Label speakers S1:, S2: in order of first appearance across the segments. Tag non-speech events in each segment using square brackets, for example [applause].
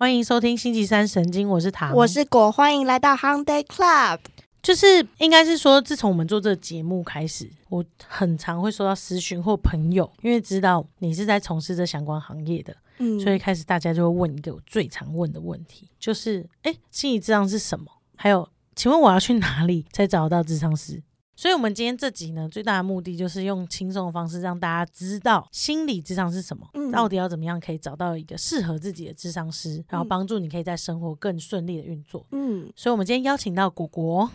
S1: 欢迎收听星期三神经，我是唐，
S2: 我是果，欢迎来到 Hyundai Club。
S1: 就是应该是说，自从我们做这个节目开始，我很常会收到私讯或朋友，因为知道你是在从事这相关行业的，
S2: 嗯
S1: 所以开始大家就会问一个我最常问的问题，就是哎，心理智商是什么？还有，请问我要去哪里才找到智商师？所以，我们今天这集呢，最大的目的就是用轻松的方式让大家知道心理智商是什么，
S2: 嗯
S1: 到底要怎么样可以找到一个适合自己的智商师，然后
S2: 嗯
S1: 帮助你可以在生活更顺利的运作。
S2: 嗯，
S1: 所以，我们今天邀请到果果，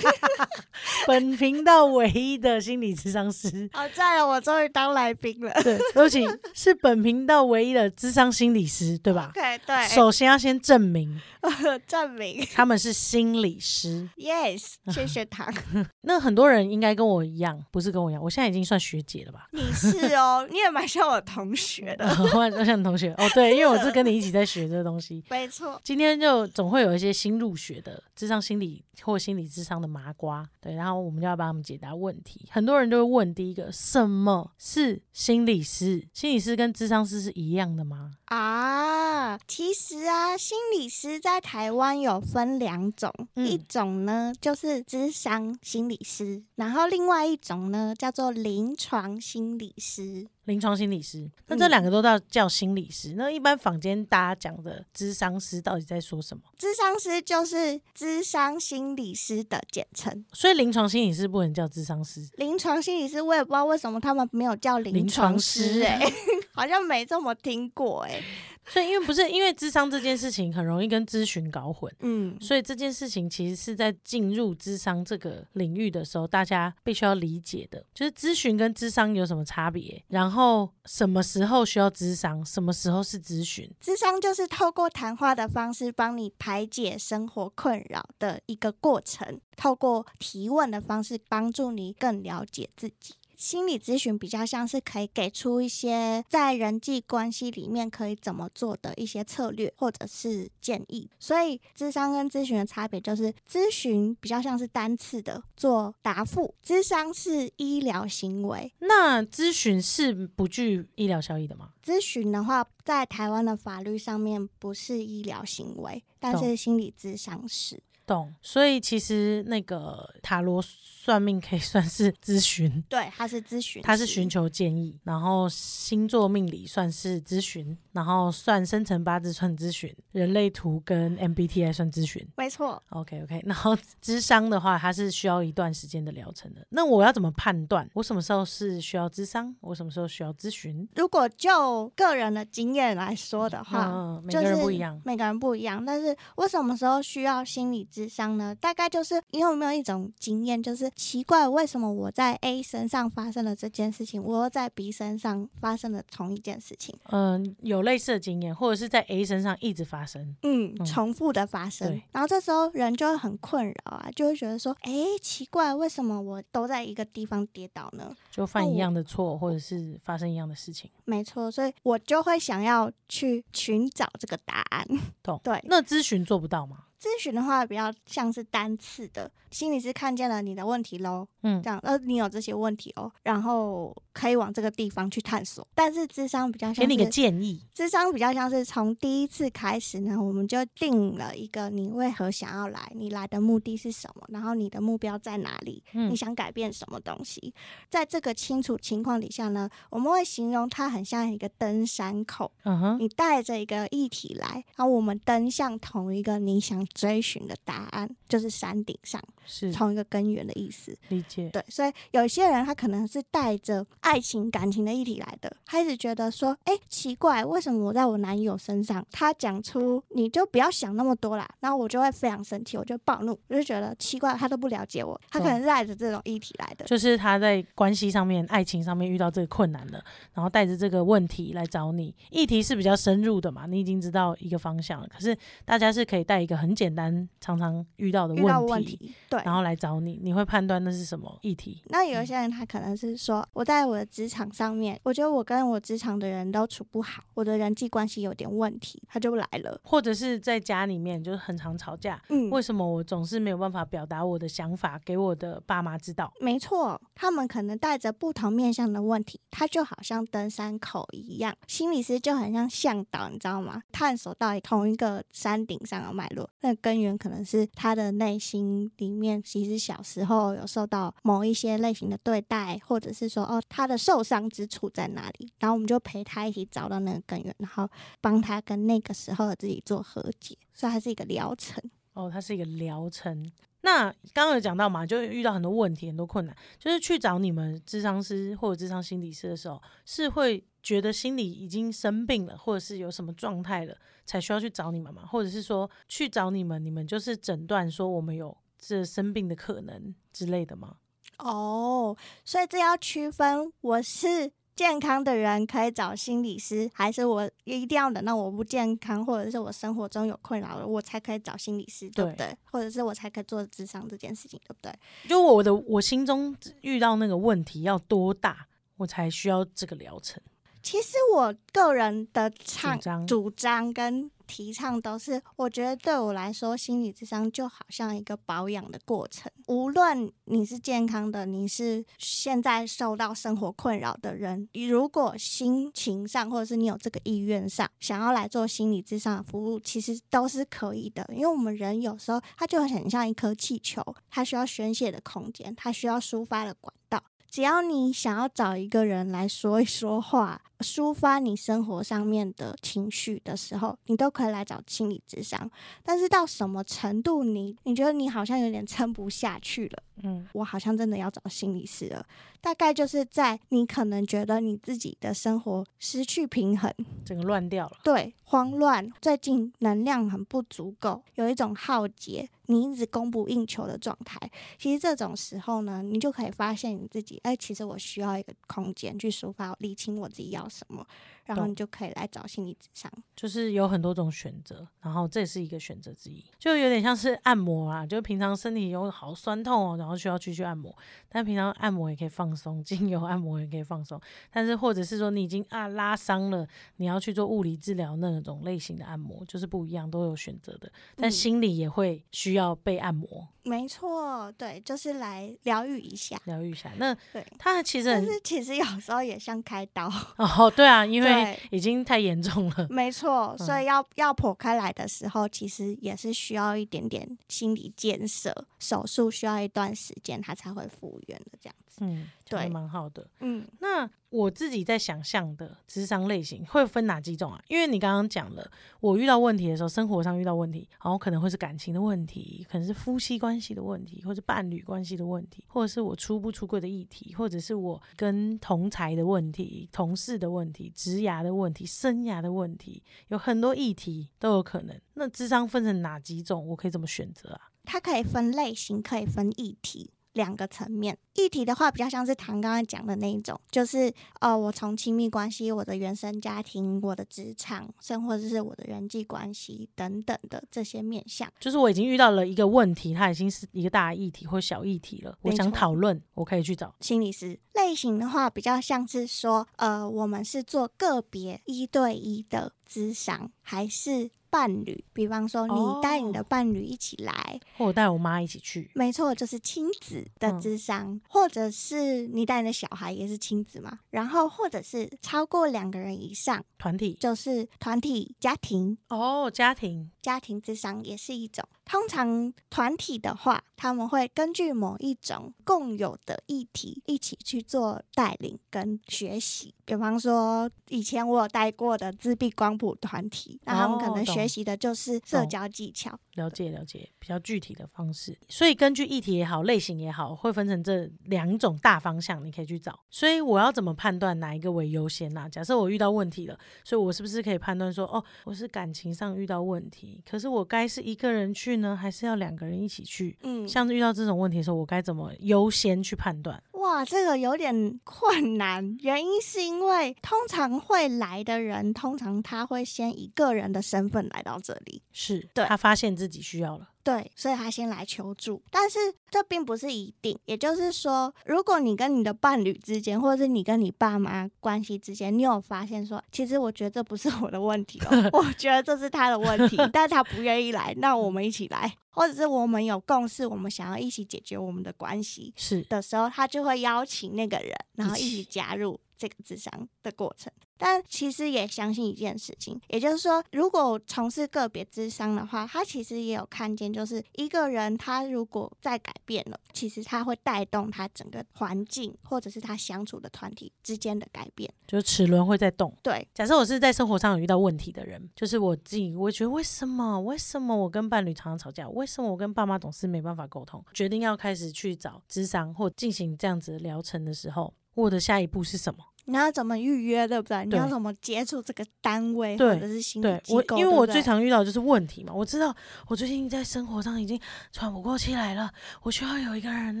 S1: [laughs] 本频道唯一的心理智商师。
S2: 好在了，我终于当来宾了。
S1: 对，对不起，是本频道唯一的智商心理师，对吧
S2: ？OK，对，
S1: 首先要先证明 [laughs]
S2: 证明
S1: 他们是心理师。
S2: Yes，谢谢他，[laughs]
S1: 那很多人应该跟我一样，不是跟我一样，我现在已经算学姐了吧？
S2: 你是哦，[laughs] 你也蛮像我同学的，
S1: 我像你同学哦，对，因为我是跟你一起在学这个东西。[laughs]
S2: 没错。
S1: 今天就总会有一些新入学的智商心理或心理智商的麻瓜，对，然后我们就要帮他们解答问题。很多人就会问第一个，什么是心理师？心理师跟智商师是一样的吗？
S2: 啊，其实啊，心理师在台湾有分两种，
S1: 嗯
S2: 一种呢就是智商心理师，然后另外一种呢叫做临床心理师。
S1: 临床心理师，那这
S2: 嗯
S1: 两个都叫叫心理师。那一般坊间大家讲的智商师到底在说什么？
S2: 智商师就是智商心理师的简称，
S1: 所以临床心理师不能叫智商师。
S2: 临床心理师我也不知道为什么他们没有叫临
S1: 临床师、
S2: 哎，[laughs] 好像没这么听过、哎，
S1: 所以因为不是因为智商这件事情很容易跟咨询搞混，
S2: 嗯，
S1: 所以这件事情其实是在进入智商这个领域的时候，大家必须要理解的，就是咨询跟智商有什么差别，然后什么时候需要智商，什么时候是咨询。
S2: 智商就是透过谈话的方式帮你排解生活困扰的一个过程，透过提问的方式帮助你更了解自己。心理咨询比较像是可以给出一些在人际关系里面可以怎么做的一些策略或者是建议，所以智商跟咨询的差别就是，咨询比较像是单次的做答复，智商是医疗行为，
S1: 那咨询是不具医疗效益的吗？
S2: 咨询的话，在台湾的法律上面不是医疗行为，但是心理咨商是。
S1: 懂。所以其实那个塔罗算命可以算是咨询。
S2: 对，它是咨询师，
S1: 它是寻求建议，然后星座命理算是咨询，然后算生辰八字算咨询，人类图跟 MBTI 算咨询。
S2: 没错。
S1: OK OK，然后智商的话，它是需要一段时间的疗程的。那我要怎么判断我什么时候是需要智商，我什么时候需要咨询？
S2: 如果就个人的经验来说的话，
S1: 嗯，每个
S2: 就是
S1: 人不一样。
S2: 每个人不一样。但是我什么时候需要心理咨商呢？大概就是你有没有一种经验，就是奇怪为什么我在 A 身上发生了这件事情，我又在 B 身上发生了同一件事情，
S1: 嗯，有类似的经验，或者是在 A 身上一直发生。
S2: 嗯
S1: 嗯，
S2: 重复的发生
S1: 对。
S2: 然后这时候人就会很困扰啊，就会觉得说，诶，奇怪，为什么我都在一个地方跌倒呢？
S1: 就犯一
S2: 哦
S1: 样的错，或者是发生一样的事情，
S2: 没错，所以我就会想要去寻找这个答案。
S1: 懂？[laughs]
S2: 对，
S1: 那咨询做不到吗？
S2: 咨询的话比较像是单次的，心理师看见了你的问题喽，
S1: 嗯
S2: 这样呃你有这些问题哦，然后可以往这个地方去探索。但是智商比较像
S1: 给你个，建议。
S2: 智商比较像是从第一次开始呢，我们就定了一个你为何想要来，你来的目的是什么，然后你的目标在哪里，
S1: 嗯
S2: 你想改变什么东西。在这个清楚情况底下呢，我们会形容它很像一个登山口。
S1: 嗯哼，
S2: 你带着一个议题来，然后我们登向同一个你想追寻的答案，就是山顶上
S1: 是
S2: 同一个根源的意思。
S1: 理解。
S2: 对，所以有些人他可能是带着爱情、感情的议题来的，他一直觉得说，哎，奇怪，为什么我在我男友身上，他讲出你就不要想那么多啦，然后我就会非常生气，我就暴怒，我就觉得奇怪，他都不了解我，他可能是带着这种议题来的。
S1: 就是他在关系上面、爱情上面遇到这个困难了，然后带着这个问题来找你。议题是比较深入的嘛，你已经知道一个方向了。可是大家是可以带一个很简单常常遇到的问
S2: 题，对。
S1: 然后来找你，你会判断那是什么议题？
S2: 那有一些人他可能是说，我在我的职场上面，我觉得我跟我职场的人都处不好，我的人际关系有点问题，他就来了。
S1: 或者是在家里面就是很常吵架，
S2: 嗯，
S1: 为什么我总是没有办法表达我的想法给我的爸妈知道？
S2: 没错，他们可能带着不同面向的问题，他就好像登山口一样，心理师就很像向导，你知道吗？探索到同一个山顶上的脉络，那根源可能是他的内心里面，其实小时候有受到某一些类型的对待，或者是说哦，他的受伤之处在哪里？然后我们就陪他一起找到那个根源，然后帮他跟那个时候的自己做和解，所以它是一个疗程。
S1: 哦，它是一个疗程。那刚刚有讲到嘛，就遇到很多问题、很多困难，就是去找你们智商师或者智商心理师的时候，是会觉得心理已经生病了，或者是有什么状态了，才需要去找你们嘛？或者是说去找你们，你们就是诊断说我们有这生病的可能之类的吗？
S2: 哦，所以这要区分，我是健康的人可以找心理师，还是我一定要等到我不健康，或者是我生活中有困扰了，我才可以找心理师，对不对？或者是我才可以做智商这件事情，对不对？
S1: 就我的我心中遇到那个问题要多大，我才需要这个疗程？
S2: 其实我个人的
S1: 主
S2: 倡
S1: 张
S2: 主张跟提倡都是，我觉得对我来说，心理智商就好像一个保养的过程。无论你是健康的，你是现在受到生活困扰的人，你如果心情上或者是你有这个意愿上想要来做心理智商的服务，其实都是可以的。因为我们人有时候他就很像一颗气球，它需要宣泄的空间，它需要抒发的管道。只要你想要找一个人来说一说话，抒发你生活上面的情绪的时候，你都可以来找心理智商。但是到什么程度你，你觉得你好像有点撑不下去了，
S1: 嗯，
S2: 我好像真的要找心理师了。大概就是在你可能觉得你自己的生活失去平衡，
S1: 整个乱掉了。
S2: 对，慌乱，最近能量很不足够，有一种耗竭，你一直供不应求的状态。其实这种时候呢，你就可以发现你自己，哎，其实我需要一个空间去抒发、理清我自己要什么，然后你就可以来找心理智商。
S1: 就是有很多种选择，然后这也是一个选择之一，就有点像是按摩啊，就平常身体有好酸痛哦，然后需要去去按摩，但平常按摩也可以放松，精油按摩也可以放松，但是或者是说你已经啊拉伤了，你要去做物理治疗那种类型的按摩，就是不一样，都有选择的，但
S2: 嗯
S1: 心理也会需要被按摩
S2: 没错，对，就是来疗愈一下。
S1: 疗愈一下。那
S2: 对，
S1: 它其实
S2: 但是其实有时候也像开刀，
S1: 哦，对啊，因 [laughs] 为
S2: 对，
S1: 已经太严重了，
S2: 没错，所
S1: 嗯
S2: 以要要剖开来的时候，其实也是需要一点点心理建设，手术需要一段时间，它才会复原的这样子。
S1: 嗯，
S2: 对
S1: 蛮好的。
S2: 嗯，
S1: 那我自己在想象的智商类型会分哪几种啊？因为你刚刚讲了，我遇到问题的时候，生活上遇到问题，然后可能会是感情的问题，可能是夫妻关系的问题，或者伴侣关系的问题，或者是我出不出柜的议题，或者是我跟同才的问题、同事的问题、职涯的问题、生涯的问题，有很多议题都有可能。那智商分成哪几种？我可以怎么选择啊？
S2: 它可以分类型，可以分议题。两个层面，议题的话比较像是唐刚刚讲的那一种，就是呃，我从亲密关系、我的原生家庭、我的职场，甚或者是我的人际关系等等的这些面向。
S1: 就是我已经遇到了一个问题，它已经是一个大议题或小议题了，我想讨论，我可以去找。
S2: 心理师类型的话，比较像是说，呃，我们是做个别一对一的咨商，还是伴侣？比方说，你带你的
S1: 哦
S2: 伴侣一起来，
S1: 或我带我妈一起去，
S2: 没错，就是亲子的
S1: 嗯
S2: 咨商，或者是你带你的小孩也是亲子嘛，然后或者是超过两个人以上，
S1: 团体
S2: 就是团体家庭。
S1: 哦，家庭
S2: 家庭智商也是一种。通常团体的话，他们会根据某一种共有的议题一起去做带领跟学习。比方说，以前我有带过的自闭光谱团体，那他们可能学习的就是社交技巧。
S1: 了解了解，比较具体的方式。所以根据议题也好，类型也好，会分成这两种大方向，你可以去找。所以我要怎么判断哪一个为优先呐、假设我遇到问题了，所以我是不是可以判断说，哦，我是感情上遇到问题，可是我该是一个人去呢，还是要两个人一起去？
S2: 嗯，
S1: 像遇到这种问题的时候，我该怎么优先去判断？
S2: 哇，这个有点困难，原因是因为通常会来的人，通常他会先以个人的身份来到这里，
S1: 是
S2: 对
S1: 他发现自己需要了，
S2: 对，所以他先来求助。但是这并不是一定，也就是说，如果你跟你的伴侣之间，或者是你跟你爸妈关系之间，你有发现说，其实我觉得这不是我的问题哦，[laughs] 我觉得这是他的问题，但是他不愿意来，那我们一起来，或者是我们有共识，我们想要一起解决我们的关系
S1: 是
S2: 的时候，他就会邀请那个人，然后一起加入这个智商的过程。但其实也相信一件事情，也就是说，如果从事个别智商的话，他其实也有看见，就是一个人他如果在改变了，其实他会带动他整个环境或者是他相处的团体之间的改变。
S1: 就是齿轮会在动。
S2: 对，
S1: 假设我是在生活上有遇到问题的人，就是我自己，我觉得为什么？为什么我跟伴侣常常吵架？为什么我跟爸妈总是没办法沟通？决定要开始去找智商或进行这样子的疗程的时候，我的下一步是什么？
S2: 你要怎么预约，对不对？你要怎么接触这个单位或者是心理
S1: 对我，
S2: 机构？
S1: 因为我最常遇到的就是问题嘛。我知道我最近在生活上已经喘不过气来了，我需要有一个人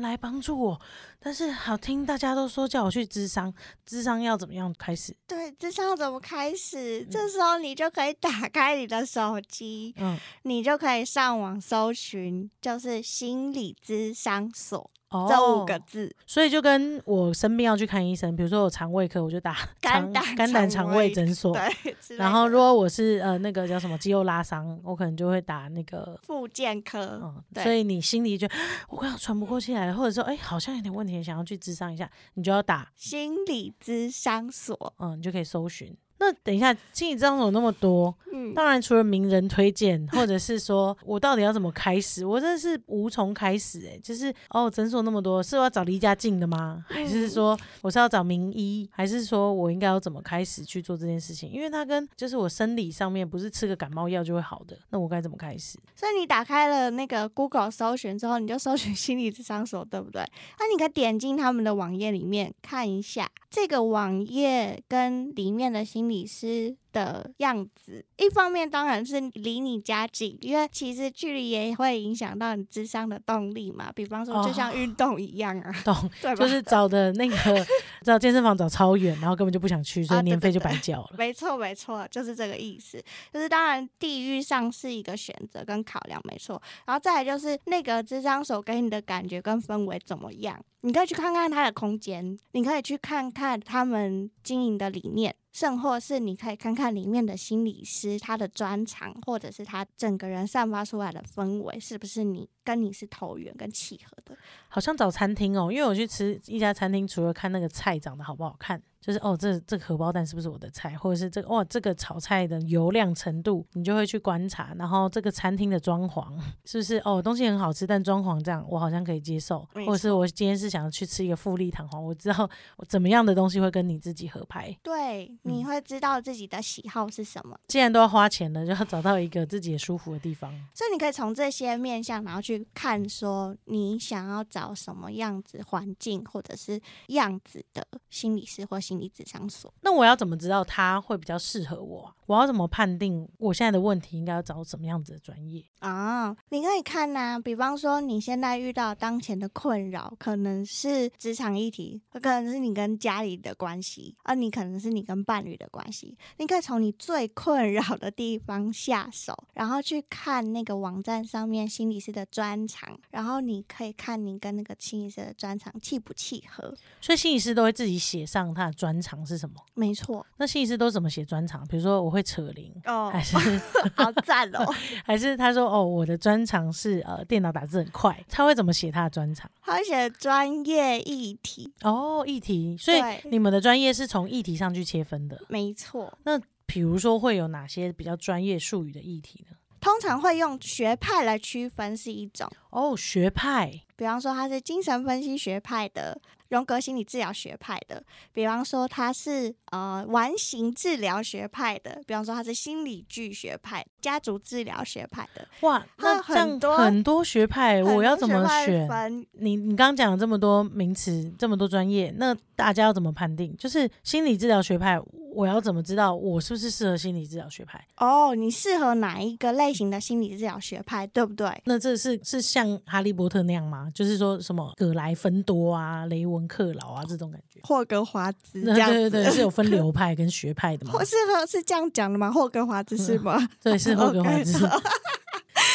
S1: 来帮助我。但是好听，大家都说叫我去智商，智商要怎么样开始？
S2: 对，智商怎么开始？这时候你就可以打开你的手机，
S1: 嗯，
S2: 你就可以上网搜寻，就是心理咨商所、
S1: 哦，
S2: 这五个字。
S1: 所以就跟我生病要去看医生，比如说我肠胃科，我就打 [laughs]
S2: 肝胆
S1: 肝胆肠
S2: 胃
S1: 诊所。
S2: 对，
S1: 然后如果我是呃那个叫什么肌肉拉伤，我可能就会打那个。
S2: 复健科，
S1: 嗯，所以你心里就我快要喘不过气来了，或者说哎好像有点问题，想要去咨商一下，你就要打
S2: 心理咨商所，
S1: 嗯，你就可以搜寻。那等一下，心理咨商所有那么多，
S2: 嗯，
S1: 当然除了名人推荐，或者是说我到底要怎么开始，我真的是无从开始哎、就是哦，诊所那么多，是我要找离家近的吗？还是
S2: 嗯
S1: 说我是要找名医？还是说我应该要怎么开始去做这件事情？因为它跟就是我生理上面不是吃个感冒药就会好的，那我该怎么开始？
S2: 所以你打开了那个 Google 搜寻之后，你就搜寻心理咨商所，对不对？那你可以点进他们的网页里面看一下，这个网页跟里面的心理师的样子。一方面当然是离你家近，因为其实距离也会影响到你智商的动力嘛。比方说，就像
S1: 哦
S2: 运动一样啊，
S1: 懂？
S2: 对吧？
S1: 就是找的那个找健身房找超远，然后根本就不想去，所以年费就白交了。
S2: 没错，没错，就是这个意思。就是当然，地域上是一个选择跟考量，没错。然后再来就是那个智商手给你的感觉跟氛围怎么样？你可以去看看它的空间，你可以去看看他们经营的理念，甚或是你可以看看里面的心理师他的专长，或者是他整个人散发出来的氛围，是不是你跟你是投缘跟契合的？
S1: 好像找餐厅哦，因为我去吃一家餐厅，除了看那个菜长得好不好看，就是哦，这这个荷包蛋是不是我的菜，或者是这个哇这个炒菜的油亮程度，你就会去观察。然后这个餐厅的装潢是不是哦东西很好吃，但装潢这样我好像可以接受，或者是我今天是想要去吃一个富丽堂皇，我知道我怎么样的东西会跟你自己合拍。
S2: 对，你
S1: 嗯
S2: 会知道自己的喜好是什么。
S1: 既然都要花钱了，就要找到一个自己也舒服的地方。
S2: 所以你可以从这些面向，然后去看说你想要找什么样子环境或者是样子的心理师或心理咨商所。
S1: 那我要怎么知道他会比较适合我啊？我要怎么判定我现在的问题应该要找什么样子的专业？
S2: 啊，你可以看呐、比方说你现在遇到当前的困扰，可能是职场议题，可能是你跟家里的关系，啊你可能是你跟伴侣的关系。你可以从你最困扰的地方下手，然后去看那个网站上面心理师的专长，然后你可以看你跟那个心理师的专长契不契合。
S1: 所以心理师都会自己写上他的专长是什么。
S2: 没错，
S1: 那心理师都怎么写专长？比如说我会扯铃，
S2: 哦
S1: 还是 [laughs]
S2: 好赞哦！[laughs]
S1: 还是他说哦我的专长是呃电脑打字很快，他会怎么写他的专长？
S2: 他会写专业议题，
S1: 哦议题，所以你们的专业是从议题上去切分的。
S2: 没错。
S1: 那比如说会有哪些比较专业术语的议题呢？
S2: 通常会用学派来区分是一种，
S1: 哦学派，
S2: 比方说他是精神分析学派的，荣格心理治疗学派的，比方说他是呃完形治疗学派的，比方说他是心理剧学派、家族治疗学派的，
S1: 哇，那
S2: 很多
S1: 很多学派，我要怎么选？
S2: 分
S1: 你你刚刚讲了这么多名词，这么多专业，那大家要怎么判定？就是心理治疗学派，我要怎么知道我是不是适合心理治疗学派？
S2: 哦，你适合哪一个类型的心理治疗学派，对不对？
S1: 那这是是像哈利波特那样吗？就是说什么葛莱芬多啊、雷文文克劳啊这种感觉。
S2: 霍格华兹这
S1: 对对对，是有分流派跟学派的吗
S2: 或？[laughs] 是和是这样讲的吗？霍格华兹是吗？[laughs]
S1: 对，是霍格华兹。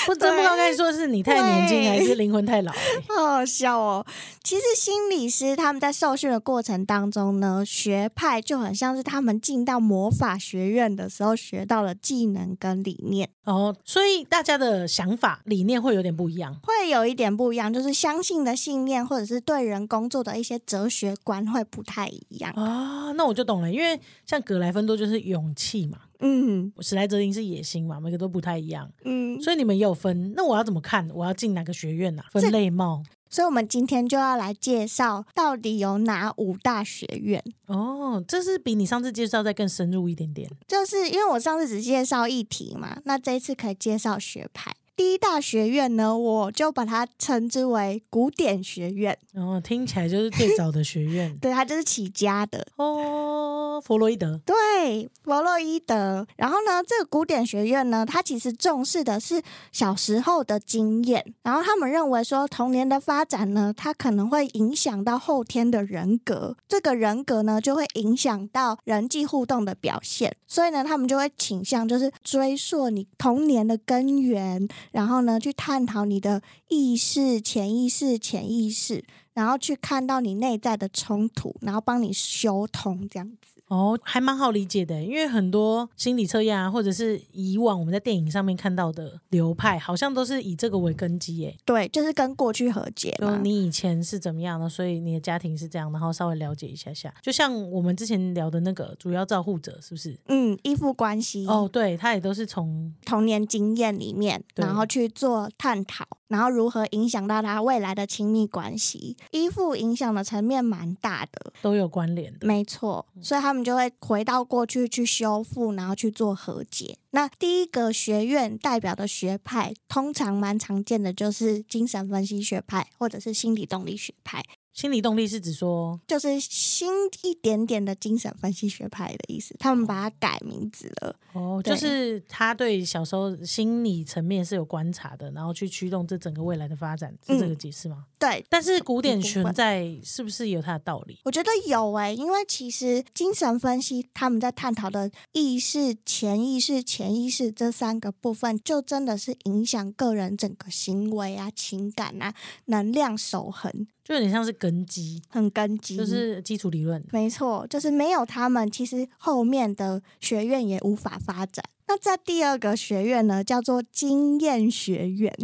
S1: 我真 [laughs] 不知道该说是你太年轻还是灵魂太老、欸。
S2: 好好笑哦！其实心理师他们在受训的过程当中呢，学派就很像是他们进到魔法学院的时候学到了技能跟理念，
S1: 哦，所以大家的想法理念会有点不一样。
S2: 会有一点不一样，就是相信的信念或者是对人工作的一些哲学观会不太一样。
S1: 啊，那我就懂了，因为像格莱芬多就是勇气嘛，
S2: 嗯
S1: 史莱哲林是野心嘛，每个都不太一样，
S2: 嗯，
S1: 所以你们也有分。那我要怎么看？我要进哪个学院啊、分类貌
S2: 所以我们今天就要来介绍到底有哪五大学院。
S1: 哦，这是比你上次介绍再更深入一点点。
S2: 就是因为我上次只介绍议题嘛，那这一次可以介绍学派。第一大学院呢，我就把它称之为古典学院，
S1: 然后听起来就是最早的学院 [laughs]
S2: 对，它就是起家的。
S1: 哦，弗洛伊德
S2: 对，弗洛伊德。然后呢，这个古典学院呢，它其实重视的是小时候的经验。然后他们认为说，童年的发展呢，它可能会影响到后天的人格，这个人格呢，就会影响到人际互动的表现。所以呢，他们就会倾向就是追溯你童年的根源，然后呢，去探讨你的意识、潜意识、潜意识，然后去看到你内在的冲突，然后帮你修通这样子。
S1: 哦，还蛮好理解的，因为很多心理测验啊，或者是以往我们在电影上面看到的流派，好像都是以这个为根基耶。
S2: 对，就是跟过去和解
S1: 就。你以前是怎么样的，所以你的家庭是这样，然后稍微了解一下下。就像我们之前聊的那个主要照护者，是不是？
S2: 嗯，依附关系
S1: 哦，对，他也都是从
S2: 童年经验里面，然后去做探讨，然后如何影响到他未来的亲密关系。依附影响的层面蛮大的，
S1: 都有关联的。
S2: 没错，所以他们就会回到过去去修复，然后去做和解。那第一个学院代表的学派，通常蛮常见的就是精神分析学派或者是心理动力学派。
S1: 心理动力是指说，
S2: 就是新一点点的精神分析学派的意思，他们把它改名字了。
S1: 哦，就是他对小时候心理层面是有观察的，然后去驱动这整个未来的发展，是这个解释吗？
S2: 对，
S1: 但是古典存在是不是有它的道理？
S2: 我觉得有诶、因为其实精神分析他们在探讨的意识、潜意识、潜意识这三个部分，就真的是影响个人整个行为啊、情感啊、能量守恒，
S1: 就有点像是根基，
S2: 很根基。
S1: 就是基础理论。
S2: 没错，就是没有他们，其实后面的学院也无法发展。那在第二个学院呢，叫做经验学院，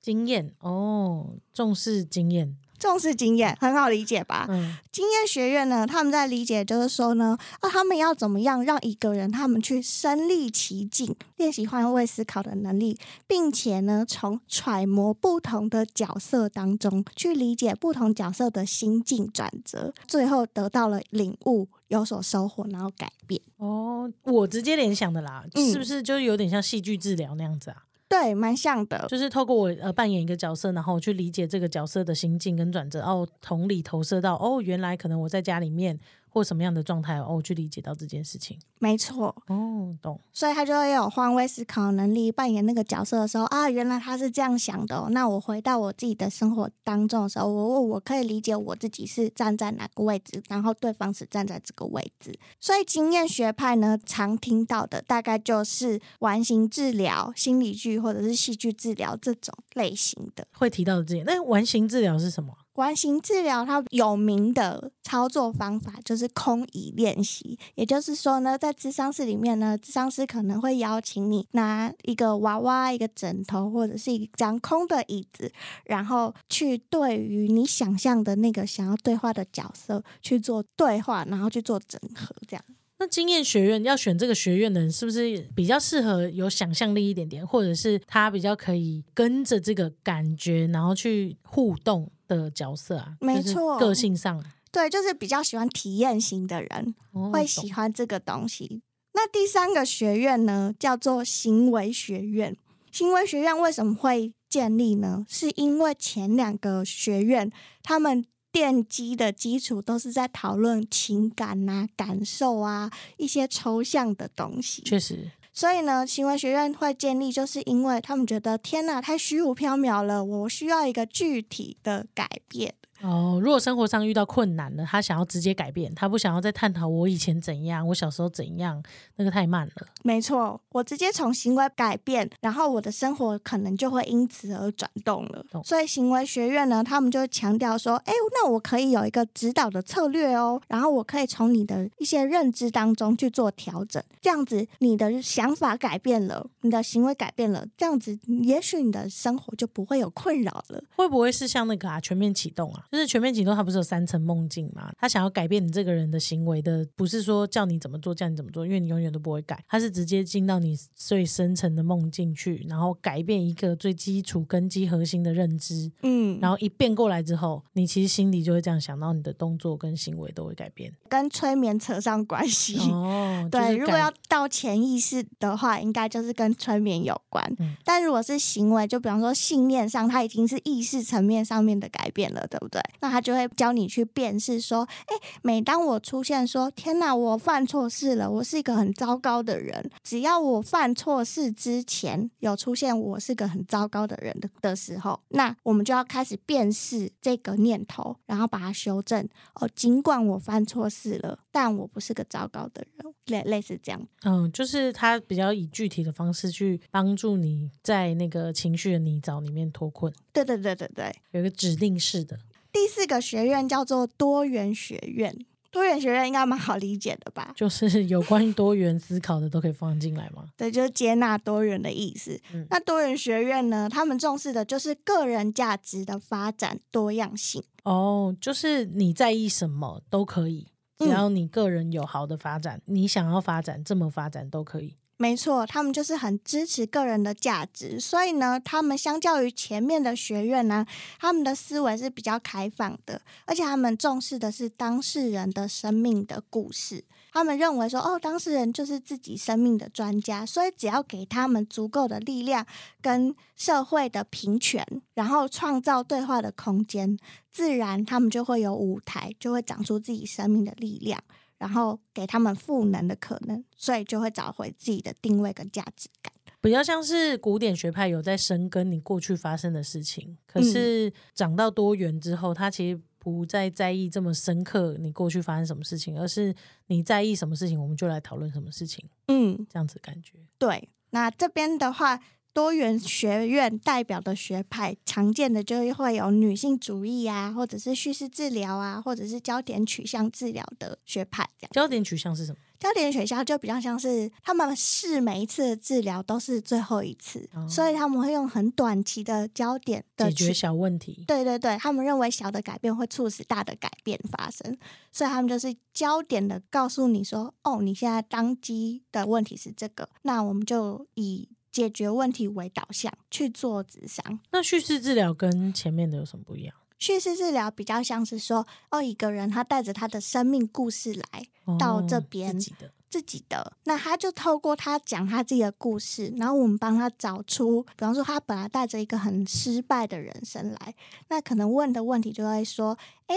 S1: 经验哦，重视经验，
S2: 重视经验，很好理解吧？
S1: 嗯，
S2: 经验学院呢，他们在理解就是说呢，啊，他们要怎么样让一个人他们去身历其境，练习换位思考的能力，并且呢，从揣摩不同的角色当中去理解不同角色的心境转折，最后得到了领悟，有所收获，然后改变。
S1: 哦，我直接联想的啦，
S2: 嗯
S1: 是不是就有点像戏剧治疗那样子啊？
S2: 对，蛮像的。
S1: 就是透过我呃扮演一个角色，然后去理解这个角色的心境跟转折，哦，同理投射到哦，原来可能我在家里面或什么样的状态，哦，我去理解到这件事情。
S2: 没错，
S1: 哦，懂。
S2: 所以他就会有换位思考能力，扮演那个角色的时候啊，原来他是这样想的、哦。那我回到我自己的生活当中的时候，我我我可以理解我自己是站在哪个位置，然后对方是站在这个位置。所以经验学派呢，常听到的大概就是完形治疗、心理剧或者是戏剧治疗这种类型的。
S1: 会提到的这些，那完形治疗是什么？
S2: 完形治疗它有名的操作方法就是空椅练习，也就是说呢，在智商室里面呢，智商师可能会邀请你拿一个娃娃、一个枕头或者是一张空的椅子，然后去对于你想象的那个想要对话的角色去做对话，然后去做整合，这样。
S1: 那经验学院要选这个学院的人，是不是比较适合有想象力一点点，或者是他比较可以跟着这个感觉，然后去互动的角色啊？就是
S2: 没错
S1: 个性上
S2: 对，就是比较喜欢体验型的人，会喜欢这个东西。那第三个学院呢，叫做行为学院。行为学院为什么会建立呢？是因为前两个学院他们奠基的基础都是在讨论情感啊、感受啊一些抽象的东西。
S1: 确实
S2: 所以呢，行为学院会建立，就是因为他们觉得天呐，太虚无缥缈了，我需要一个具体的改变。
S1: 哦，如果生活上遇到困难了，他想要直接改变，他不想要再探讨我以前怎样，我小时候怎样，那个太慢了。
S2: 没错，我直接从行为改变，然后我的生活可能就会因此而转动了。
S1: 懂
S2: 所以行为学院呢，他们就会强调说，哎，那我可以有一个指导的策略哦，然后我可以从你的一些认知当中去做调整，这样子你的想法改变了，你的行为改变了，这样子也许你的生活就不会有困扰了。
S1: 会不会是像那个啊全面启动啊？就是全面启动，它不是有三层梦境嘛？他想要改变你这个人的行为的，不是说叫你怎么做，叫你怎么做，因为你永远都不会改，他是直接进到你最深层的梦境去，然后改变一个最基础、根基、核心的认知。
S2: 嗯，
S1: 然后一变过来之后，你其实心里就会这样想到，你的动作跟行为都会改变。
S2: 跟催眠扯上关系。
S1: 哦，[laughs] 就
S2: 对，如果要到潜意识的话，应该就是跟催眠有关。
S1: 嗯
S2: 但如果是行为，就比方说信念上，它已经是意识层面上面的改变了，对不对？那他就会教你去辨识说，哎，每当我出现说，天哪，我犯错事了，我是一个很糟糕的人。只要我犯错事之前有出现我是个很糟糕的人的的时候，那我们就要开始辨识这个念头，然后把它修正。哦，尽管我犯错事了，但我不是个糟糕的人，类类似这样。
S1: 嗯，就是他比较以具体的方式去帮助你在那个情绪的泥沼里面脱困，
S2: 对对对对对。
S1: 有一个指令式的。
S2: 第四个学院叫做多元学院，多元学院应该蛮好理解的吧？
S1: 就是有关于多元思考的都可以放进来吗？[laughs]
S2: 对，就是接纳多元的意思。
S1: 嗯
S2: 那多元学院呢，他们重视的就是个人价值的发展多样性。
S1: 哦，就是你在意什么都可以，只要你个人有好的发展，你想要发展这么发展都可以。
S2: 没错，他们就是很支持个人的价值，所以呢，他们相较于前面的学院呢，他们的思维是比较开放的，而且他们重视的是当事人的生命的故事。他们认为说，哦，当事人就是自己生命的专家，所以只要给他们足够的力量跟社会的平权，然后创造对话的空间，自然他们就会有舞台，就会长出自己生命的力量。然后给他们赋能的可能，所以就会找回自己的定位跟价值感。
S1: 比较像是古典学派有在深耕你过去发生的事情，可是长到多元之后，他其实不再在意这么深刻你过去发生什么事情，而是你在意什么事情，我们就来讨论什么事情，
S2: 嗯，
S1: 这样子感觉。
S2: 对。那这边的话，多元学院代表的学派，常见的就会有女性主义啊，或者是叙事治疗啊，或者是焦点取向治疗的学派。这样，
S1: 焦点取向是什么？
S2: 焦点取向就比较像是他们是每一次的治疗都是最后一次，
S1: 哦
S2: 所以他们会用很短期的焦点的
S1: 解决小问题。
S2: 对对对，他们认为小的改变会促使大的改变发生，所以他们就是焦点的告诉你说，哦，你现在当机的问题是这个，那我们就以解决问题为导向去做智商。
S1: 那叙事治疗跟前面的有什么不一样？
S2: 叙事治疗比较像是说，哦，一个人他带着他的生命故事来到这
S1: 哦
S2: 边
S1: 自己的
S2: 自己的，那他就透过他讲他自己的故事，然后我们帮他找出，比方说他本来带着一个很失败的人生来，那可能问的问题就会说，诶，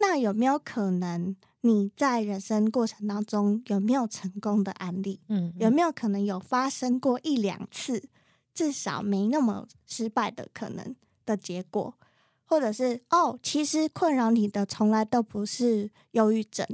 S2: 那有没有可能你在人生过程当中有没有成功的案例？
S1: 嗯，
S2: 有没有可能有发生过一两次，至少没那么失败的可能的结果，或者是哦，其实困扰你的从来都不是忧郁症，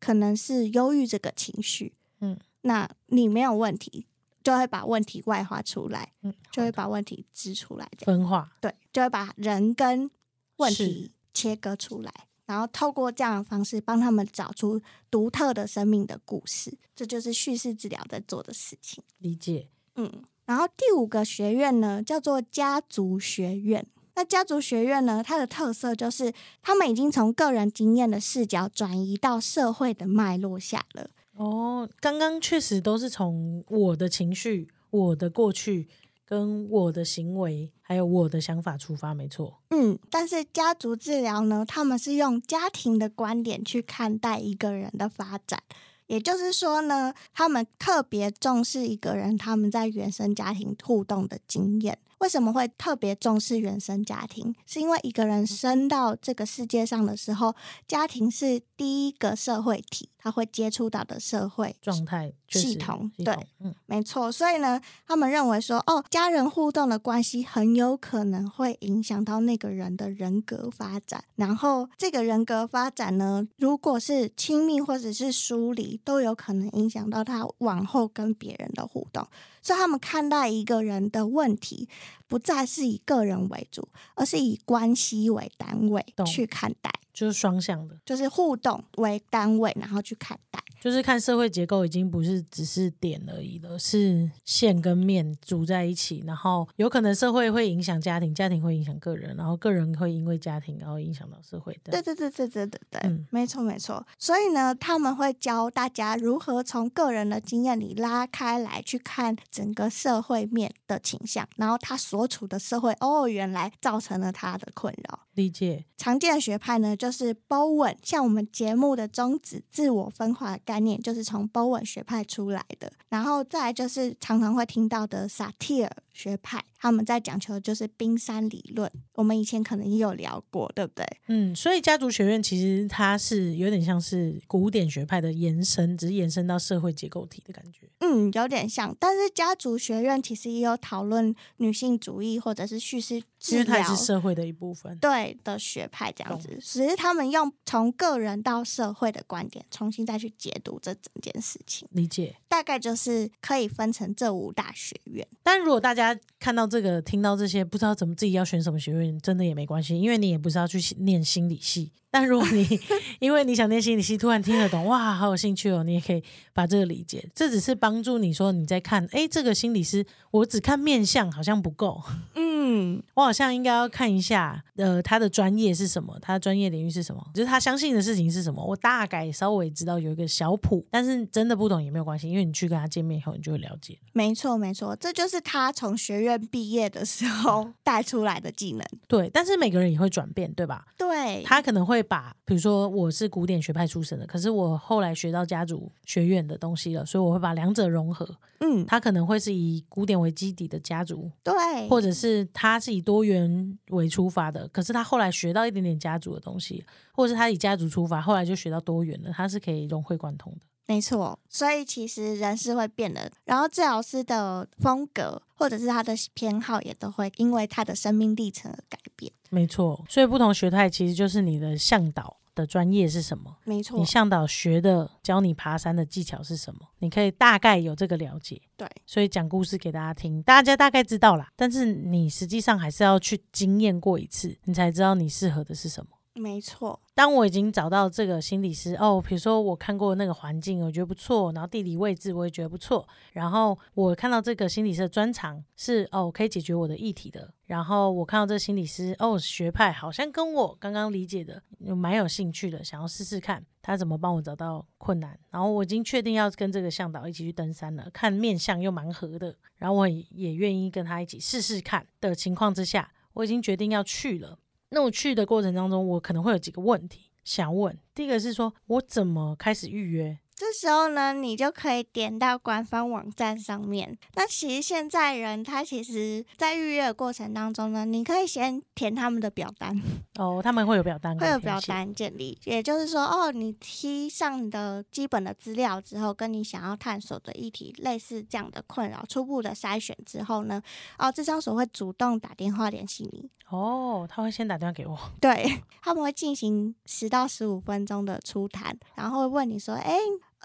S2: 可能是忧郁这个情绪，
S1: 嗯，
S2: 那你没有问题，就会把问题外化出来，
S1: 嗯，
S2: 就会把问题指出来，
S1: 分化。
S2: 对，就会把人跟问题切割出来。然后透过这样的方式，帮他们找出独特的生命的故事，这就是叙事治疗在做的事情。
S1: 理解。
S2: 嗯，然后第五个学院呢，叫做家族学院。那家族学院呢，它的特色就是他们已经从个人经验的视角转移到社会的脉络下了。
S1: 哦，刚刚确实都是从我的情绪、我的过去、跟我的行为，还有我的想法出发，没错。
S2: 嗯，但是家族治疗呢，他们是用家庭的观点去看待一个人的发展。也就是说呢，他们特别重视一个人他们在原生家庭互动的经验。为什么会特别重视原生家庭？是因为一个人生到这个世界上的时候，家庭是第一个社会体，他会接触到的社会
S1: 状态
S2: 系统对
S1: 嗯，
S2: 没错，所以呢，他们认为说，哦，家人互动的关系很有可能会影响到那个人的人格发展，然后这个人格发展呢，如果是亲密或者是疏离，都有可能影响到他往后跟别人的互动。所以他们看待一个人的问题，不再是以个人为主，而是以关系为单位去看待，
S1: 就是双向的，
S2: 就是互动为单位，然后去看待。
S1: 就是看社会结构已经不是只是点而已了，是线跟面组在一起，然后有可能社会会影响家庭，家庭会影响个人，然后个人会因为家庭然后影响到社会的。
S2: 对对对对对对对，
S1: 嗯
S2: 没错没错。所以呢，他们会教大家如何从个人的经验里拉开来去看整个社会面的倾向，然后他所处的社会，哦，原来造成了他的困扰。
S1: 理解，
S2: 常见的学派呢，就是 Bowen，像我们节目的宗旨自我分化的概念，就是从 Bowen 学派出来的。然后再来就是常常会听到的萨提尔学派，他们在讲求的就是冰山理论。我们以前可能也有聊过，对不对？
S1: 嗯，所以家族学院其实它是有点像是古典学派的延伸，只是延伸到社会结构体的感觉。
S2: 嗯，有点像，但是家族学院其实也有讨论女性主义或者是叙事
S1: 因
S2: 治
S1: 为它也
S2: 疗
S1: 是社会的一部分。
S2: 对的学派这样子，只是他们用从个人到社会的观点重新再去解读这整件事情，
S1: 理解。
S2: 大概就是可以分成这五大学院。
S1: 但如果大家看到这个、听到这些，不知道怎么自己要选什么学院，真的也没关系，因为你也不是要去念心理系。但如果你 [laughs] 因为你想念心理系，突然听得懂，哇，好有兴趣哦，你也可以把这个理解。这只是帮助你说你在看，哎，这个心理师，我只看面相好像不够，[laughs]
S2: 嗯，
S1: 我好像应该要看一下，呃，他的专业是什么，他的专业领域是什么，就是他相信的事情是什么。我大概稍微知道有一个小谱，但是真的不懂也没有关系，因为你去跟他见面以后，你就会了解。
S2: 没错没错，这就是他从学院毕业的时候带出来的技能。[laughs]
S1: 对，但是每个人也会转变，对吧？
S2: 对，
S1: 他可能会把，比如说我是古典学派出身的，可是我后来学到家族学院的东西了，所以我会把两者融合。
S2: 嗯，
S1: 他可能会是以古典为基底的家族，
S2: 对，
S1: 或者是他是以多元为出发的，可是他后来学到一点点家族的东西，或者是他以家族出发，后来就学到多元了，他是可以融会贯通的。
S2: 没错，所以其实人是会变的，然后治疗师的风格或者是他的偏好也都会因为他的生命历程而改变。
S1: 没错，所以不同学派其实就是你的向导的专业是什么，
S2: 没错
S1: 你，向导学的教你爬山的技巧是什么，你可以大概有这个了解。
S2: 对，
S1: 所以讲故事给大家听，大家大概知道啦。但是你实际上还是要去经验过一次，你才知道你适合的是什么。
S2: 没错，
S1: 当我已经找到这个心理师哦，比如说我看过那个环境，我觉得不错，然后地理位置我也觉得不错，然后我看到这个心理师的专长是哦可以解决我的议题的，然后我看到这个心理师哦学派好像跟我刚刚理解的蛮有兴趣的，想要试试看他怎么帮我找到困难，然后我已经确定要跟这个向导一起去登山了，看面相又蛮合的，然后我也也愿意跟他一起试试看的情况之下，我已经决定要去了。那我去的过程当中，我可能会有几个问题想问。第一个是说，我怎么开始预约？
S2: 这时候呢，你就可以点到官方网站上面。那其实现在人他其实，在预约的过程当中呢，你可以先填他们的表单，[laughs]
S1: 哦，他们会有表单，
S2: 会有表。单建立，也就是说，哦，你贴上你的基本的资料之后，跟你想要探索的议题类似这样的困扰，初步的筛选之后呢，哦，智商所会主动打电话联系你，
S1: 哦，他会先打电话给我。
S2: 对 [laughs] 他们会进行十到十五分钟的初谈，然后会问你说：“哎，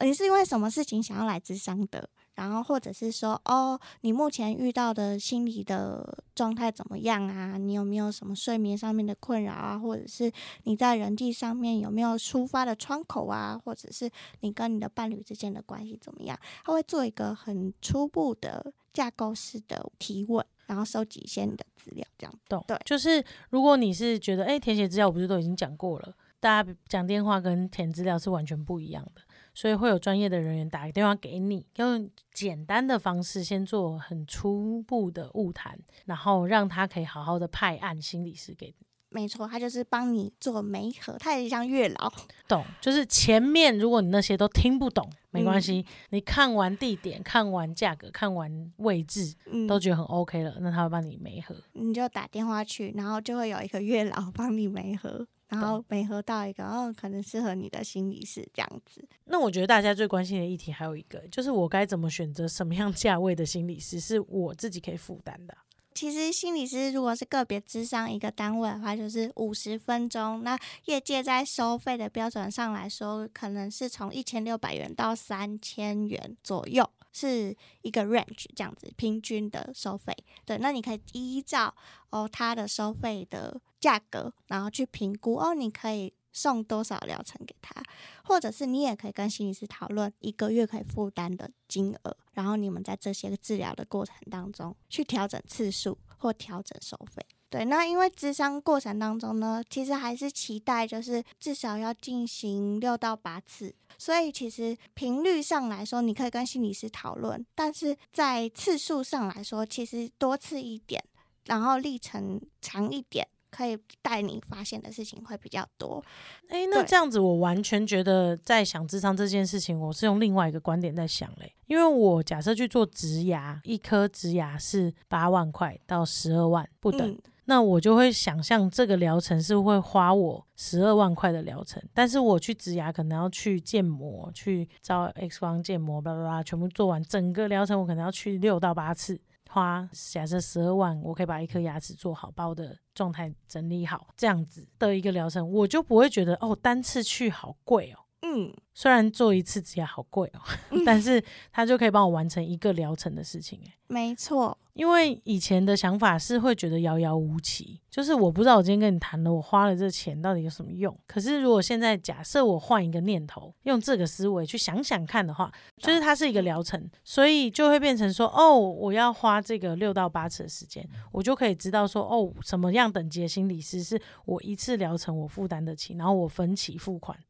S2: 你是因为什么事情想要来咨商的？”然后或者是说：“哦，你目前遇到的心理的状态怎么样啊？你有没有什么睡眠上面的困扰啊？或者是你在人际上面有没有出发的窗口啊？或者是你跟你的伴侣之间的关系怎么样？”他会做一个很初步的架构式的提问，然后收集一些你的资料，这样。
S1: 懂？
S2: 对
S1: 就是如果你是觉得，哎，填写资料我不是都已经讲过了，大家讲电话跟填资料是完全不一样的，所以会有专业的人员打个电话给你，用简单的方式先做很初步的物谈，然后让他可以好好的派案心理师给
S2: 没错，他就是帮你做媒合，他也像月老。
S1: 懂，就是前面如果你那些都听不懂，没关
S2: 嗯
S1: 系，你看完地点、看完价格、看完位置，
S2: 嗯，
S1: 都觉得很 OK 了，那他会帮你媒合。
S2: 你就打电话去，然后就会有一个月老帮你媒合，然后没合到一个哦，可能适合你的心理师这样子。
S1: 那我觉得大家最关心的议题还有一个，就是我该怎么选择什么样价位的心理师是我自己可以负担的啊。
S2: 其实心理师如果是个别智商一个单位的话，就是五十分钟。那业界在收费的标准上来说，可能是从一千六百元到三千元左右，是一个 range 这样子平均的收费。对，那你可以依照哦他的收费的价格，然后去评估哦，你可以送多少疗程给他，或者是你也可以跟心理师讨论一个月可以负担的金额，然后你们在这些治疗的过程当中去调整次数或调整收费。对，那因为咨商过程当中呢，其实还是期待就是至少要进行六到八次，所以其实频率上来说，你可以跟心理师讨论，但是在次数上来说，其实多次一点，然后历程长一点，可以带你发现的事情会比较多。
S1: 诶，那这样子，我完全觉得在想智商这件事情，我是用另外一个观点在想嘞。因为我假设去做植牙，一颗植牙是八万块到十二万不等，
S2: 嗯
S1: 那我就会想象这个疗程是会花我十二万块的疗程，但是我去植牙可能要去建模、去照 X 光建模，巴拉巴拉，全部做完整个疗程，我可能要去六到八次，花假设十二万，我可以把一颗牙齿做好，把我的状态整理好，这样子的一个疗程，我就不会觉得哦，单次去好贵哦。
S2: 嗯，
S1: 虽然做一次指甲好贵哦，[laughs] 但是它就可以帮我完成一个疗程的事情，诶。
S2: 没错，
S1: 因为以前的想法是会觉得遥遥无期，就是我不知道我今天跟你谈了，我花了这钱到底有什么用。可是如果现在假设我换一个念头，用这个思维去想想看的话，就是它是一个疗程，所以就会变成说，哦，我要花这个六到八次的时间，我就可以知道说，哦，什么样等级的心理师是我一次疗程我负担得起，然后我分期付款
S2: 嗯，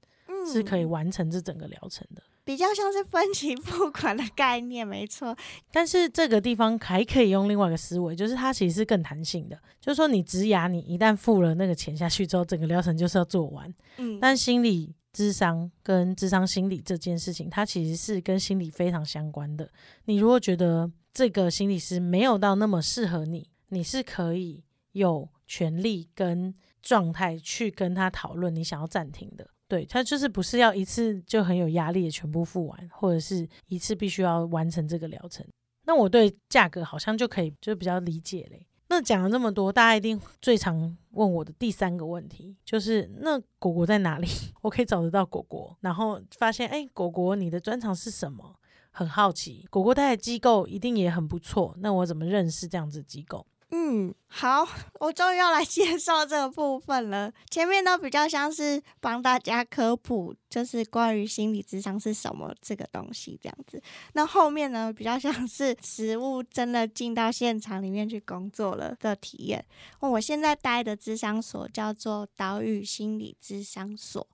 S1: 是可以完成这整个疗程的。
S2: 比较像是分期付款的概念，没错。
S1: 但是这个地方还可以用另外一个思维，就是它其实是更弹性的，就是说你植牙，你一旦付了那个钱下去之后，整个疗程就是要做完。
S2: 嗯，
S1: 但心理智商跟智商心理这件事情，它其实是跟心理非常相关的。你如果觉得这个心理师没有到那么适合你，你是可以有权利跟状态去跟他讨论你想要暂停的。对他就是不是要一次就很有压力的全部付完，或者是一次必须要完成这个疗程。那我对价格好像就可以就比较理解嘞。那讲了这么多，大家一定最常问我的第三个问题就是：那果果在哪里？[laughs] 我可以找得到果果。然后发现，哎，果果你的专长是什么？很好奇，果果带的机构一定也很不错。那我怎么认识这样子机构？
S2: 嗯，好，我终于要来介绍这个部分了。前面都比较像是帮大家科普，就是关于心理智商是什么这个东西这样子。那后面呢，比较像是实物真的进到现场里面去工作了的体验。我现在待的智商所叫做岛屿心理智商所。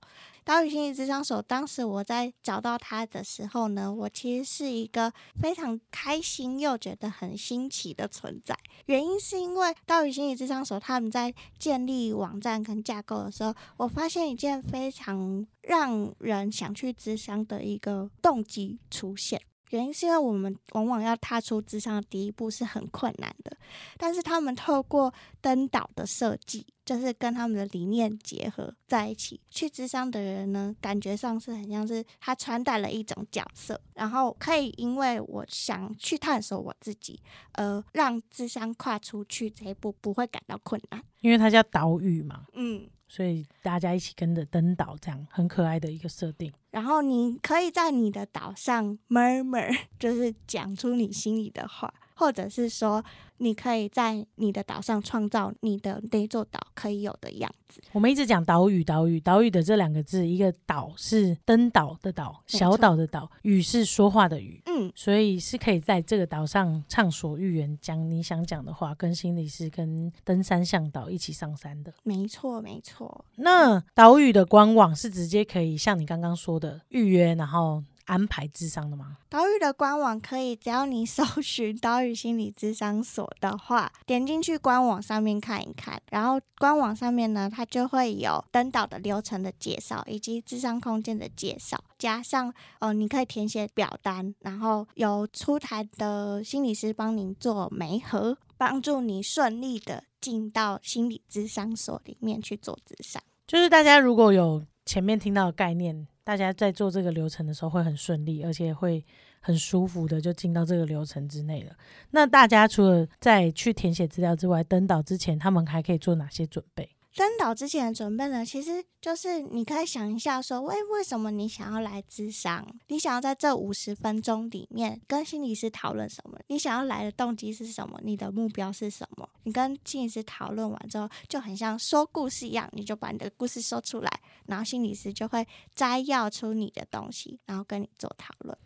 S2: 岛屿心理智商所，当时我在找到它的时候呢，我其实是一个非常开心又觉得很新奇的存在。原因是因为岛屿心理智商所他们在建立网站跟架构的时候，我发现一件非常让人想去智商的一个动机出现。原因是因为我们往往要踏出智商的第一步是很困难的，但是他们透过登岛的设计，就是跟他们的理念结合在一起，去智商的人呢，感觉上是很像是他穿戴了一种角色，然后可以因为我想去探索我自己，而，让智商跨出去这一步不会感到困难。
S1: 因为它叫岛屿嘛，
S2: 嗯，
S1: 所以大家一起跟着登岛，这样很可爱的一个设定。
S2: 然后你可以在你的岛上 murmur，[laughs] 就是讲出你心里的话，或者是说，你可以在你的岛上创造你的那座岛可以有的样子。
S1: 我们一直讲岛屿，岛屿，岛屿的这两个字，一个岛是登岛的岛，小岛的岛，屿是说话的屿，
S2: 嗯，
S1: 所以是可以在这个岛上畅所欲言，讲你想讲的话，跟心理师、跟登山向导一起上山的。
S2: 没错，没错。
S1: 那岛屿的官网是直接可以像你刚刚说的预约，然后安排智商的吗？
S2: 岛屿的官网可以，只要你搜寻岛屿心理智商所的话，点进去官网上面看一看，然后官网上面呢，它就会有登岛的流程的介绍，以及智商空间的介绍，加上呃，你可以填写表单，然后有出台的心理师帮您做媒合，帮助你顺利的进到心理智商所里面去做智商。
S1: 就是大家如果有前面听到的概念，大家在做这个流程的时候会很顺利，而且会很舒服的就进到这个流程之内了。那大家除了在去填写资料之外，登岛之前他们还可以做哪些准备？
S2: 登岛之前的准备呢，其实就是你可以想一下，说，为为什么你想要来咨商？你想要在这五十分钟里面跟心理师讨论什么？你想要来的动机是什么？你的目标是什么？你跟心理师讨论完之后，就很像说故事一样，你就把你的故事说出来，然后心理师就会摘要出你的东西，然后跟你做讨论。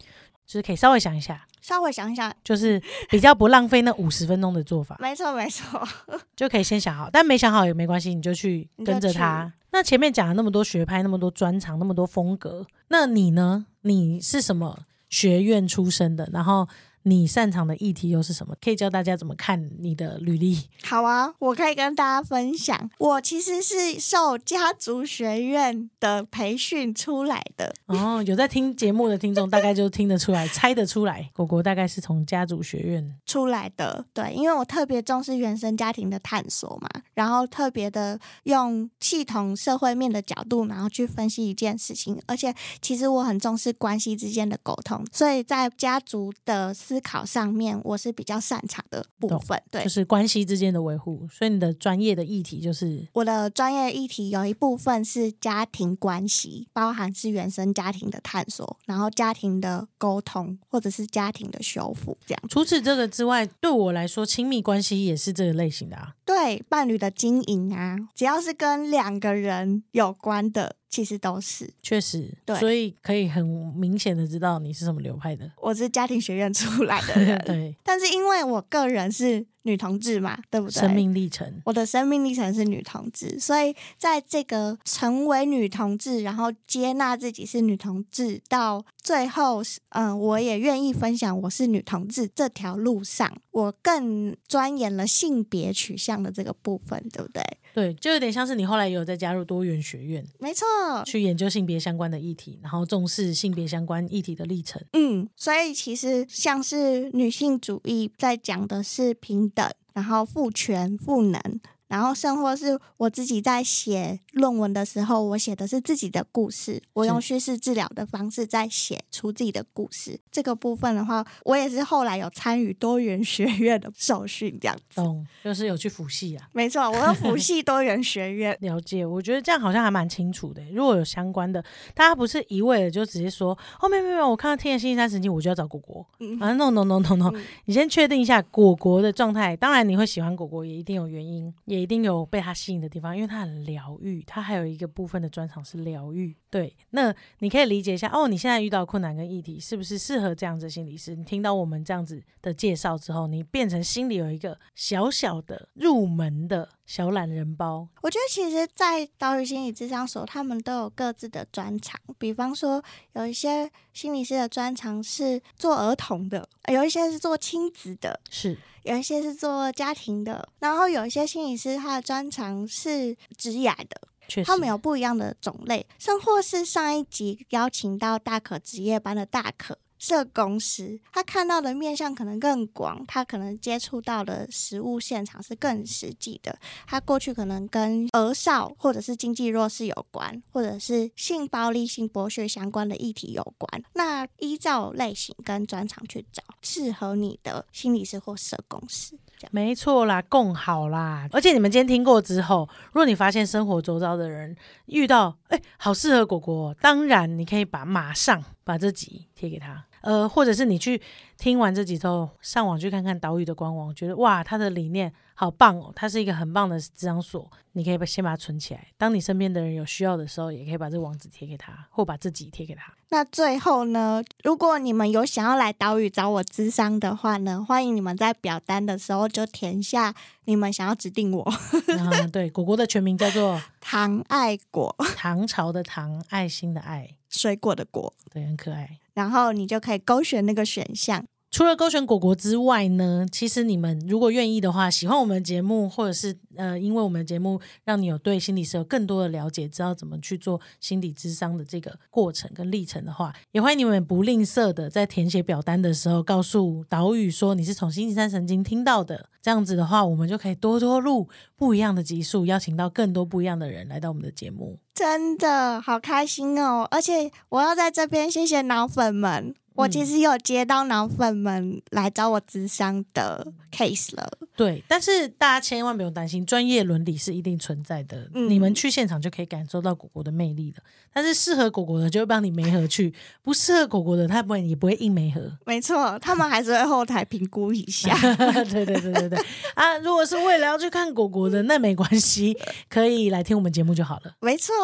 S1: 就是可以稍微想一下，
S2: 稍微想一想，
S1: 就是比较不浪费那五十分钟的做法。
S2: 没错，没错，[laughs]
S1: 就可以先想好，但没想好也没关系，你就去跟着他。那前面讲了那么多学派，那么多专长，那么多风格，那你呢？你是什么学院出身的？然后。你擅长的议题又是什么？可以教大家怎么看你的履历。[laughs]
S2: 好啊，我可以跟大家分享，我其实是受家族学院的培训出来的。
S1: 哦，有在听节目的听众大概就听得出来，[laughs] 猜得出来，果果大概是从家族学院
S2: 出来的。对，因为我特别重视原生家庭的探索嘛，然后特别的用系统社会面的角度，然后去分析一件事情。而且，其实我很重视关系之间的沟通，所以在家族的思思考上面，我是比较擅长的部分，对，
S1: 就是关系之间的维护。所以你的专业的议题就是
S2: 我的专业议题有一部分是家庭关系，包含是原生家庭的探索，然后家庭的沟通，或者是家庭的修复这样。
S1: 除此这个之外，对我来说，亲密关系也是这个类型的啊。
S2: 对，伴侣的经营啊，只要是跟两个人有关的。其实都是，
S1: 确实，对，所以可以很明显的知道你是什么流派的。
S2: 我是家庭学院出来的人，[laughs]
S1: 对，
S2: 但是因为我个人是。女同志嘛，对不对？
S1: 生命历程，
S2: 我的生命历程是女同志，所以在这个成为女同志，然后接纳自己是女同志，到最后，嗯，我也愿意分享我是女同志这条路上，我更钻研了性别取向的这个部分，对不对？
S1: 对，就有点像是你后来有在加入多元学院，
S2: 没错，
S1: 去研究性别相关的议题，然后重视性别相关议题的历程。
S2: 嗯，所以其实像是女性主义在讲的是平。然后赋权、赋能。然后，甚或是我自己在写论文的时候，我写的是自己的故事，我用叙事治疗的方式在写出自己的故事。这个部分的话，我也是后来有参与多元学院的受训，这样子。
S1: 懂，就是有去辅系啊。
S2: 没错，我有辅 [laughs] 系多元学院。
S1: 了解，我觉得这样好像还蛮清楚的。如果有相关的，大家不是一味的就直接说哦，没有没有，我看到天野星期三神经，我就要找果果。啊，no no no no no，你先确定一下果果的状态。当然，你会喜欢果果，也一定有原因，也。一定有被他吸引的地方，因为他很疗愈。他还有一个部分的专场是疗愈。对，那你可以理解一下哦。你现在遇到困难跟议题，是不是适合这样子心理师？你听到我们这样子的介绍之后，你变成心里有一个小小的入门的小懒人包。
S2: 我觉得其实，在岛屿心理智商所，他们都有各自的专长。比方说，有一些心理师的专长是做儿童的，有一些是做亲子的，
S1: 是。
S2: 有一些是做家庭的，然后有一些心理师他的专长是职业的，他们有不一样的种类，甚或是上一集邀请到大可职业班的大可。社工师，他看到的面向可能更广，他可能接触到的实物现场是更实际的。他过去可能跟儿少或者是经济弱势有关，或者是性暴力、性剥削相关的议题有关。那依照类型跟专长去找适合你的心理师或社工师。
S1: 没错啦，共好啦。而且你们今天听过之后，如果你发现生活周遭的人遇到，哎，好适合果果，当然你可以把马上把这集贴给他。呃，或者是你去听完这几周，上网去看看岛屿的官网，觉得哇，它的理念好棒哦，它是一个很棒的智商所，你可以把先把它存起来，当你身边的人有需要的时候，也可以把这个网址贴给他，或把自己贴给他。
S2: 那最后呢，如果你们有想要来岛屿找我智商的话呢，欢迎你们在表单的时候就填下你们想要指定我。[laughs]
S1: 对，果果的全名叫做 [laughs]
S2: 唐爱果，
S1: 唐朝的唐，爱心的爱，
S2: 水果的果，
S1: 对，很可爱。
S2: 然后你就可以勾选那个选项。
S1: 除了勾选果果之外呢，其实你们如果愿意的话，喜欢我们的节目，或者是呃，因为我们的节目让你有对心理师有更多的了解，知道怎么去做心理智商的这个过程跟历程的话，也欢迎你们不吝啬的在填写表单的时候，告诉岛屿说你是从星期三神经听到的。这样子的话，我们就可以多多录不一样的集数，邀请到更多不一样的人来到我们的节目。
S2: 真的好开心哦！而且我要在这边谢谢脑粉们。我其实有接到脑粉们来找我咨商的 case 了，
S1: 对，但是大家千万不用担心，专业伦理是一定存在的，你们去现场就可以感受到果果的魅力了。但是适合果果的就会帮你媒合去，[laughs] 不适合果果的他不会也不会硬媒合。
S2: 没错，他们还是会后台评估一下。[laughs]
S1: 对对对对对啊！如果是为了要去看果果的，那没关系，[laughs] 可以来听我们节目就好了。
S2: 没错，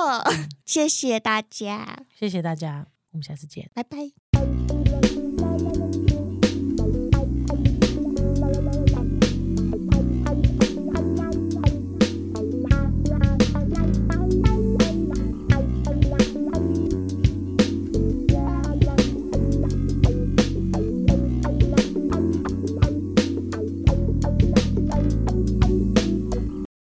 S2: 谢谢大家，
S1: 谢谢大家，我们下次见，
S2: 拜拜。Thank you.